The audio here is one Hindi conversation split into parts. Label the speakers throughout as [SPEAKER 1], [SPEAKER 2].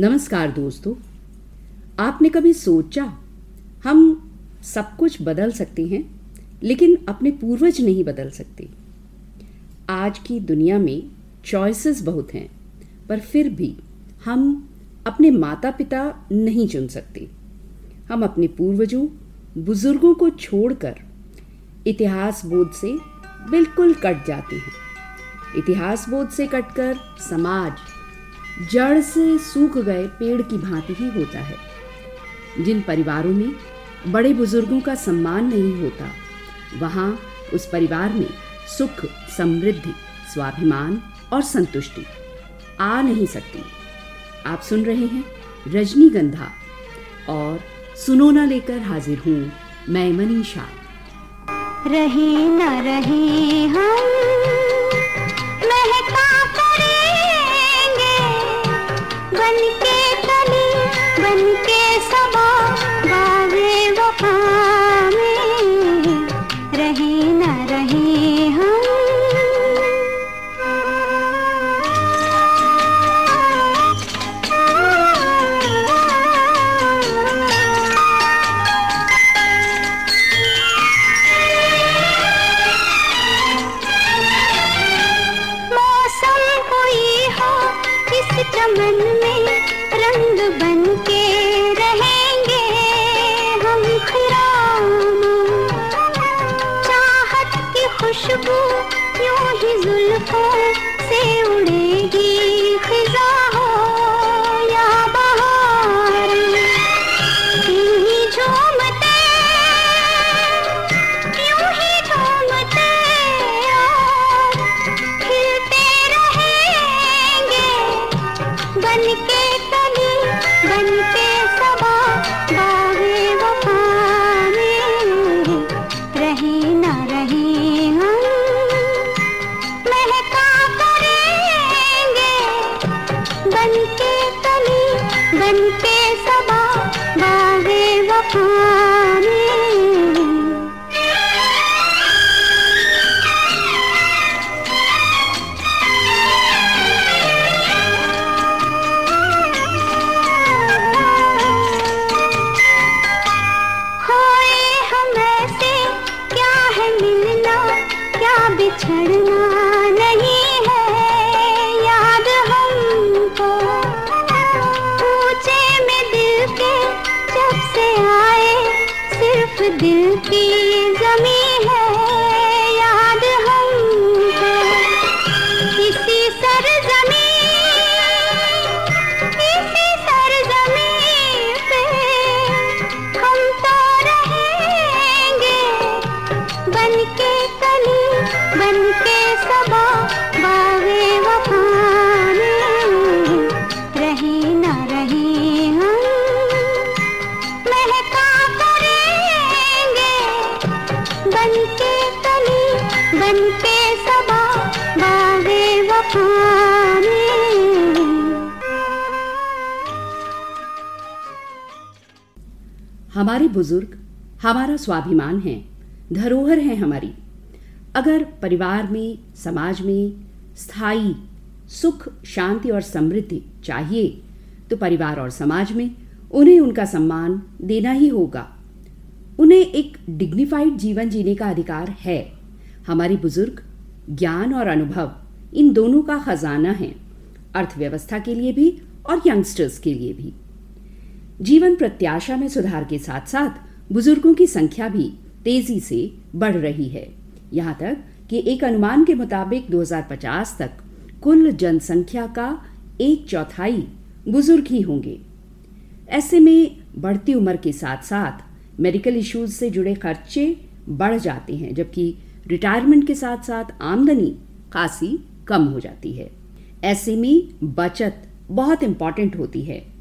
[SPEAKER 1] नमस्कार दोस्तों, आपने कभी सोचा हम सब कुछ बदल सकते हैं, लेकिन अपने पूर्वज नहीं बदल सकते? आज की दुनिया में चॉइसेस बहुत हैं, पर फिर भी हम अपने माता पिता नहीं चुन सकते। हम अपने पूर्वजों, बुज़ुर्गों को छोड़कर इतिहास बोध से बिल्कुल कट जाते हैं। इतिहास बोध से कटकर समाज जड़ से सूख गए पेड़ की भांति ही होता है। जिन परिवारों में बड़े बुज़ुर्गों का सम्मान नहीं होता, वहाँ उस परिवार में सुख, समृद्धि, स्वाभिमान और संतुष्टि आ नहीं सकती। आप सुन रहे हैं रजनीगंधा और सुनोना लेकर हाजिर हूँ मैं मनीषा।
[SPEAKER 2] रहे न रहे हम பணிக்க खुशबू यूँ ही जुल्फों से उड़ेगी खिजा हो छड़ना नहीं है। याद हमको पूछे में दिल के जब से आए, सिर्फ़ दिल की
[SPEAKER 1] हमारे बुज़ुर्ग, हमारा स्वाभिमान है, धरोहर है हमारी। अगर परिवार में, समाज में स्थायी सुख, शांति और समृद्धि चाहिए तो परिवार और समाज में उन्हें उनका सम्मान देना ही होगा। उन्हें एक डिग्निफाइड जीवन जीने का अधिकार है। हमारे बुज़ुर्ग, ज्ञान और अनुभव, इन दोनों का खजाना है, अर्थव्यवस्था के लिए भी और यंगस्टर्स के लिए भी। जीवन प्रत्याशा में सुधार के साथ साथ बुज़ुर्गों की संख्या भी तेज़ी से बढ़ रही है। यहाँ तक कि एक अनुमान के मुताबिक 2050 तक कुल जनसंख्या का एक चौथाई बुज़ुर्ग ही होंगे। ऐसे में बढ़ती उम्र के साथ साथ मेडिकल इश्यूज़ से जुड़े खर्चे बढ़ जाते हैं, जबकि रिटायरमेंट के साथ साथ आमदनी खासी कम हो जाती है। ऐसे में बचत बहुत इंपॉर्टेंट होती है।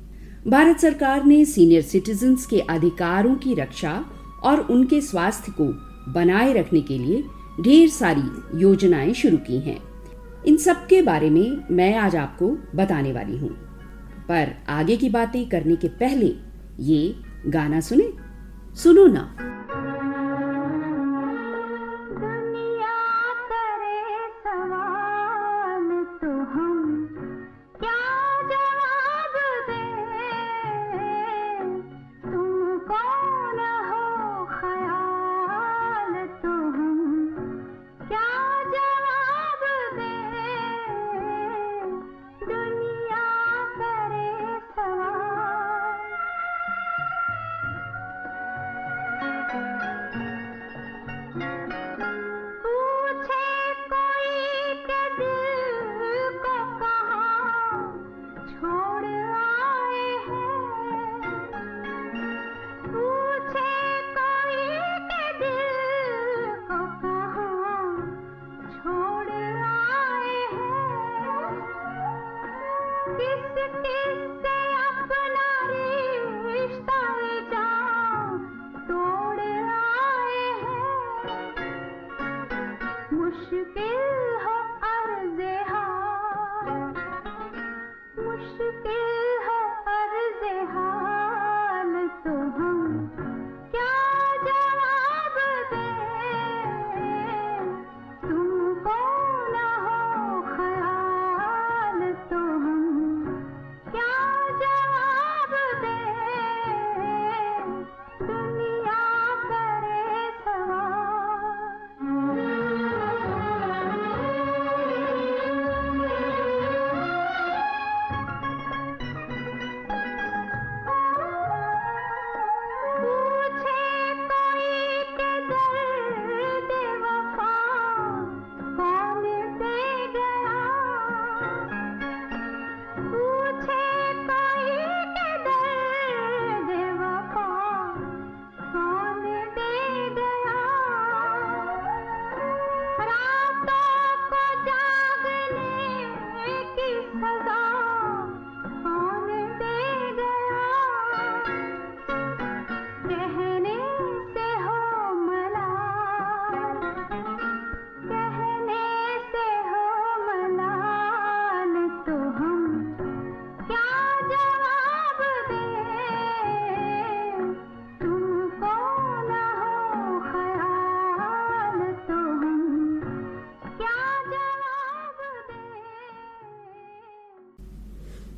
[SPEAKER 1] भारत सरकार ने सीनियर सिटीजन्स के अधिकारों की रक्षा और उनके स्वास्थ्य को बनाए रखने के लिए ढेर सारी योजनाएँ शुरू की हैं। इन सब के बारे में मैं आज आपको बताने वाली हूँ। पर आगे की बातें करने के पहले ये गाना सुने। सुनो ना।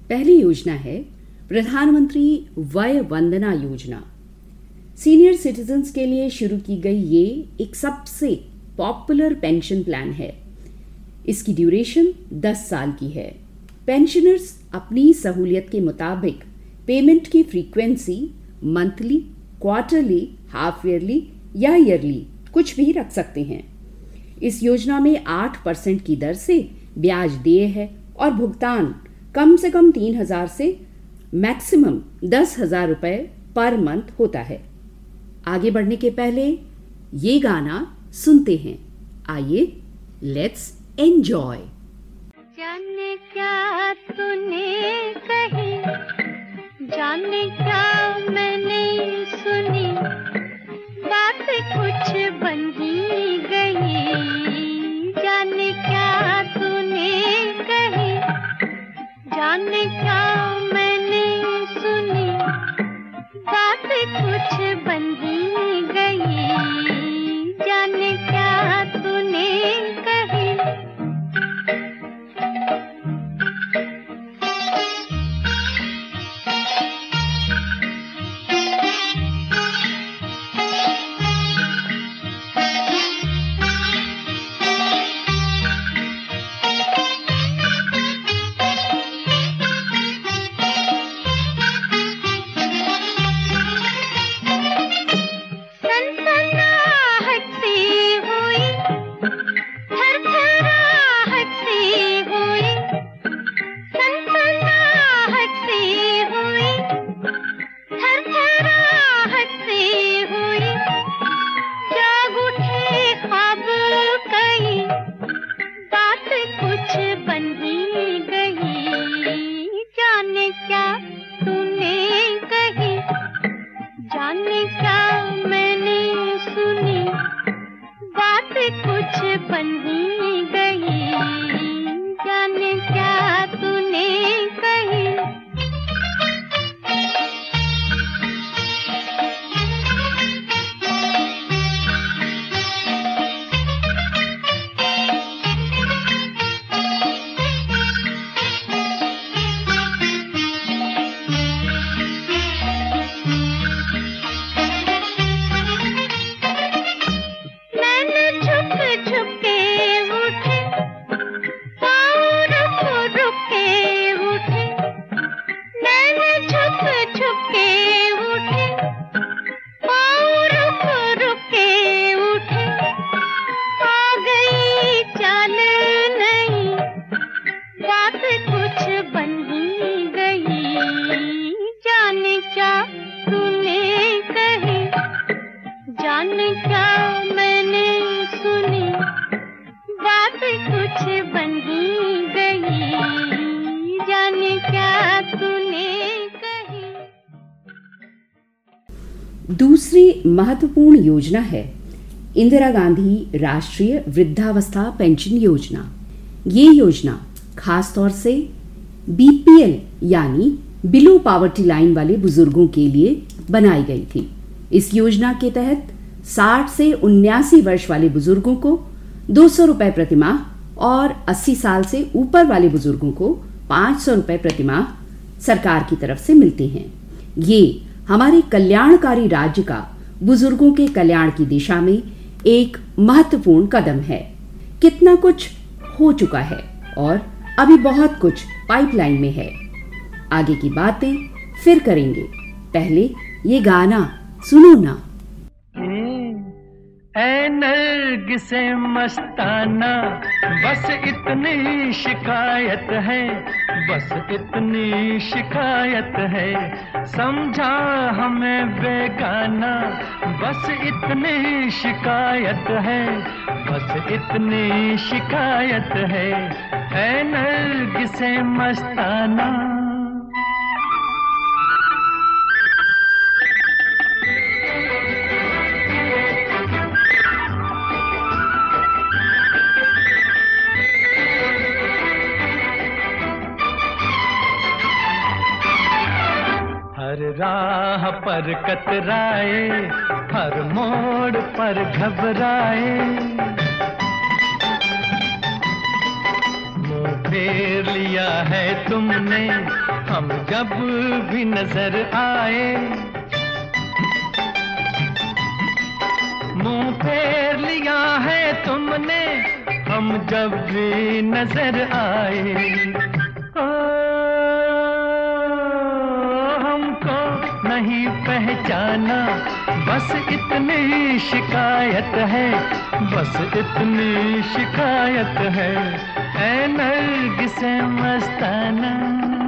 [SPEAKER 1] पहली योजना है प्रधानमंत्री वय वंदना योजना। सीनियर सिटीजन्स के लिए शुरू की गई ये एक सबसे पॉपुलर पेंशन प्लान है। इसकी ड्यूरेशन 10 साल की है। पेंशनर्स अपनी सहूलियत के मुताबिक पेमेंट की frequency monthly quarterly half yearly या ईयरली कुछ भी रख सकते हैं। इस योजना में 8 परसेंट की दर से ब्याज देय है और भुगतान कम से कम तीन हज़ार से मैक्सिमम दस हज़ार रुपए पर मंथ होता है। आगे बढ़ने के पहले ये गाना सुनते हैं। आइए लेट्स एंजॉय
[SPEAKER 3] जाने क्या तूने कही? जाने क्या जाने
[SPEAKER 1] महत्वपूर्ण योजना है। इंदिरा गांधी राष्ट्रीय वृद्धावस्था पेंशन योजना। ये योजना खास तौर से बीपीएल यानी बिलो पावर्टी लाइन वाले बुज़ुर्गों के लिए बनाई गई थी। इस योजना के तहत 60 से उन्यासी वर्ष वाले बुज़ुर्गों को दो सौ रुपए प्रतिमाह और 80 साल से ऊपर वाले बुज़ुर्गों को पाँच सौ रुपए प्रतिमाह सरकार की तरफ़ से मिलते हैं। ये हमारे कल्याणकारी राज्य का बुज़ुर्गों के कल्याण की दिशा में एक महत्वपूर्ण कदम है। कितना कुछ हो चुका है और अभी बहुत कुछ पाइपलाइन में है। आगे की बातें फिर करेंगे। पहले ये गाना सुनो ना।
[SPEAKER 4] नर्ग से मस्ताना, बस इतनी शिकायत है, बस इतनी शिकायत है। समझा हमें बेगाना, बस इतनी शिकायत है, बस इतनी शिकायत है। ऐ नर्ग से मस्ताना। राह पर कतराए, हर मोड़ पर घबराए। मुँह फेर लिया है तुमने, हम जब भी नज़र आए। मुँह फेर लिया है तुमने, हम जब भी नज़र आए। नहीं पहचाना। बस इतनी शिकायत है बस इतनी शिकायत है। ऐ नर्ग से मस्ताना।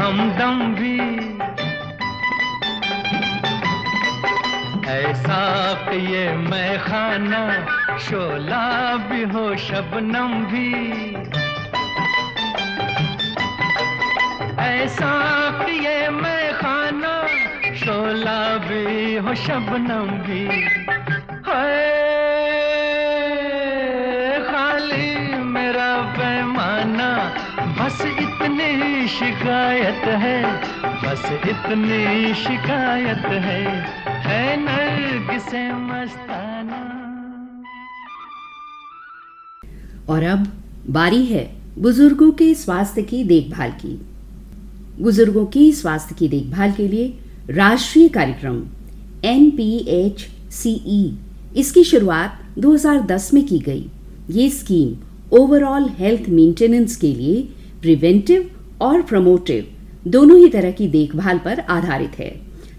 [SPEAKER 4] हो हम दम भी ऐसा ये मैं खाना शोला भी हो शबनम भी। ऐसा ये मैं खाना शोला भी हो शबनम भी। शिकायत है, बस इतनी शिकायत है है नर्ग से मस्ताना।
[SPEAKER 1] और अब बारी है बुज़ुर्गों के स्वास्थ्य की देखभाल की। बुज़ुर्गों की स्वास्थ्य की देखभाल के लिए राष्ट्रीय कार्यक्रम, N P H C E, इसकी शुरुआत 2010 में की गई। ये स्कीम ओवरऑल हेल्थ मेंटेनेंस के लिए प्रिवेंटिव और प्रमोटिव दोनों ही तरह की देखभाल पर आधारित है।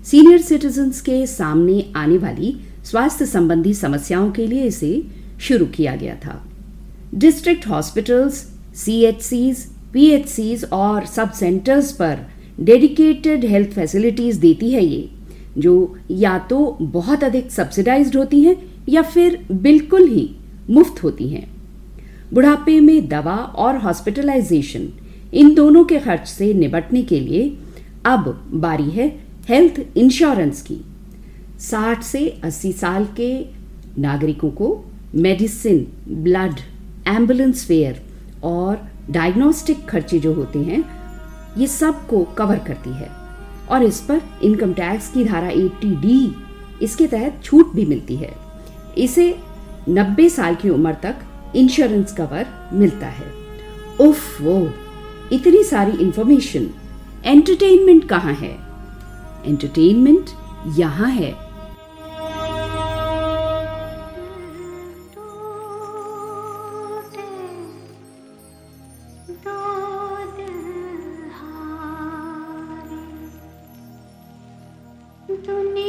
[SPEAKER 1] सीनियर सिटीजन्स के सामने आने वाली स्वास्थ्य संबंधी समस्याओं के लिए इसे शुरू किया गया था। डिस्ट्रिक्ट हॉस्पिटल्स सीएचसीज पीएचसीज और सब सेंटर्स पर डेडिकेटेड हेल्थ फैसिलिटीज़ देती है ये, जो या तो बहुत अधिक सब्सिडाइज्ड होती हैं या फिर बिल्कुल ही मुफ़्त होती हैं। बुढ़ापे में दवा और हॉस्पिटलाइजेशन इन दोनों के खर्च से निपटने के लिए अब बारी है हेल्थ इंश्योरेंस की। 60 से 80 साल के नागरिकों को मेडिसिन, ब्लड, एंबुलेंस फेयर और डायग्नोस्टिक खर्चे जो होते हैं, ये सबको कवर करती है। और इस पर इनकम टैक्स की धारा 80 डी इसके तहत छूट भी मिलती है। इसे 90 साल की उम्र तक इंश्योरेंस कवर मिलता है। उफ वो। इतनी सारी इंफॉर्मेशन एंटरटेनमेंट कहाँ है? एंटरटेनमेंट यहाँ है।
[SPEAKER 5] दुनिया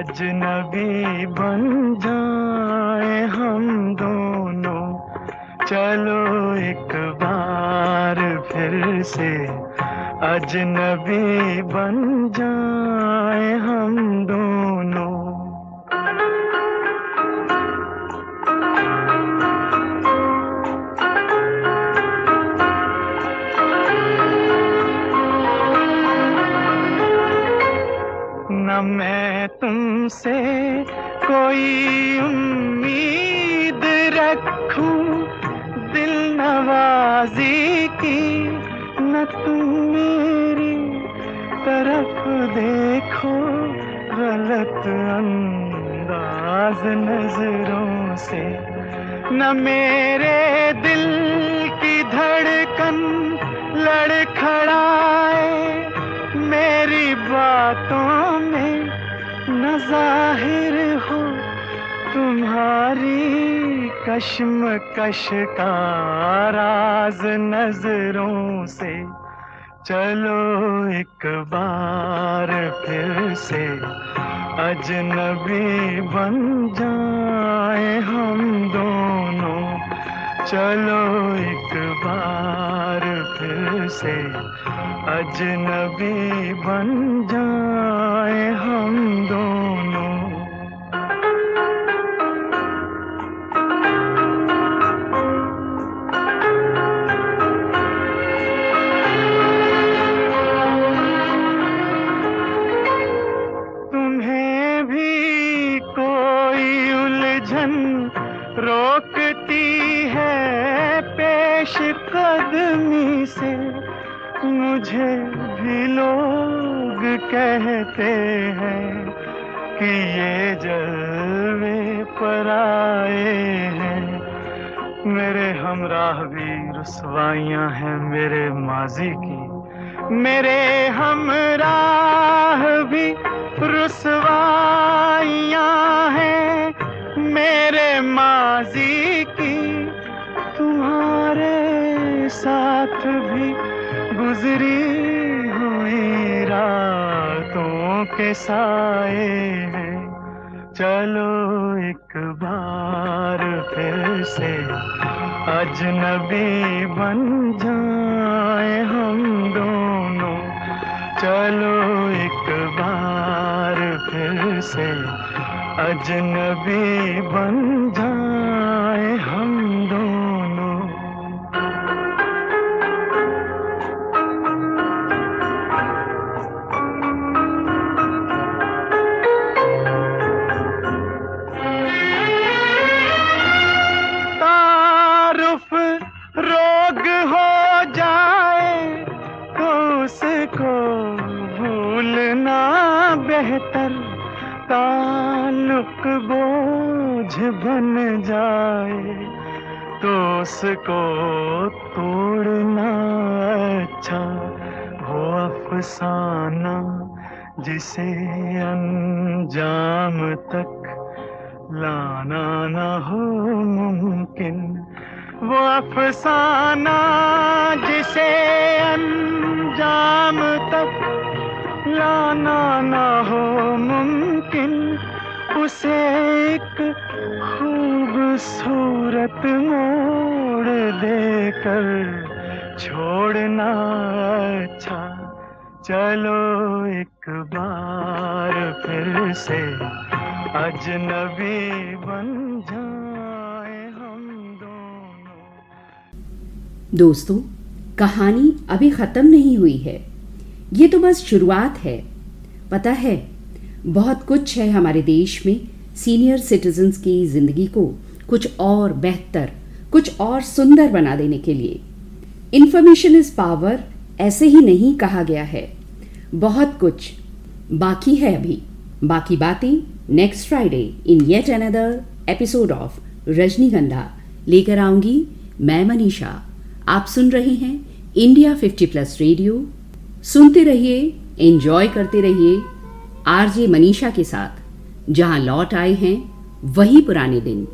[SPEAKER 5] अजनबी बन जाए हम दोनों। चलो एक बार फिर से। अजनबी बन जाए हम कश्म कश का राज नज़रों से चलो एक बार फिर से। अजनबी बन जाए हम दोनों। चलो एक बार फिर से। अजनबी बन जाए हम से मुझे भी लोग कहते हैं कि ये जलवे पर आए हैं। मेरे हमराह भी रुसवाइयाँ हैं मेरे माजी की। मेरे हमराह भी रसवाइयाँ हैं मेरे माजी की। तुम्हारे साथ भी गुजरी हुई रातों के साए हैं। चलो एक बार फिर से अजनबी बन जाए हम दोनों। चलो एक बार फिर से अजनबी बन जाए हम ताल्लुक बोझ बन जाए तो उसको तोड़ना अच्छा वो अफसाना, जिसे अंजाम तक लाना ना हो मुमकिन। वो अफसाना, जिसे अंजाम तक लाना ना हो उसे एक खूबसूरत मोड़ देकर छोड़ना अच्छा। चलो एक बार फिर से अजनबी बन जाए हम दोनों।
[SPEAKER 1] दोस्तों, कहानी अभी ख़त्म नहीं हुई है। ये तो बस शुरुआत है। पता है बहुत कुछ है हमारे देश में। सीनियर सिटीजन्स की ज़िंदगी को कुछ और बेहतर, कुछ और सुंदर बना देने के लिए। इन्फॉर्मेशन इज़ पावर ऐसे ही नहीं कहा गया है। बहुत कुछ बाकी है अभी। बाकी बातें next Friday in yet another episode of Rajnigandha लेकर आऊँगी मैं मनीषा। आप सुन रहे हैं इंडिया 50 प्लस रेडियो सुनते रहिए एंजॉय करते रहिए। आरजे मनीषा के साथ जहाँ लौट आए हैं वही पुराने दिन।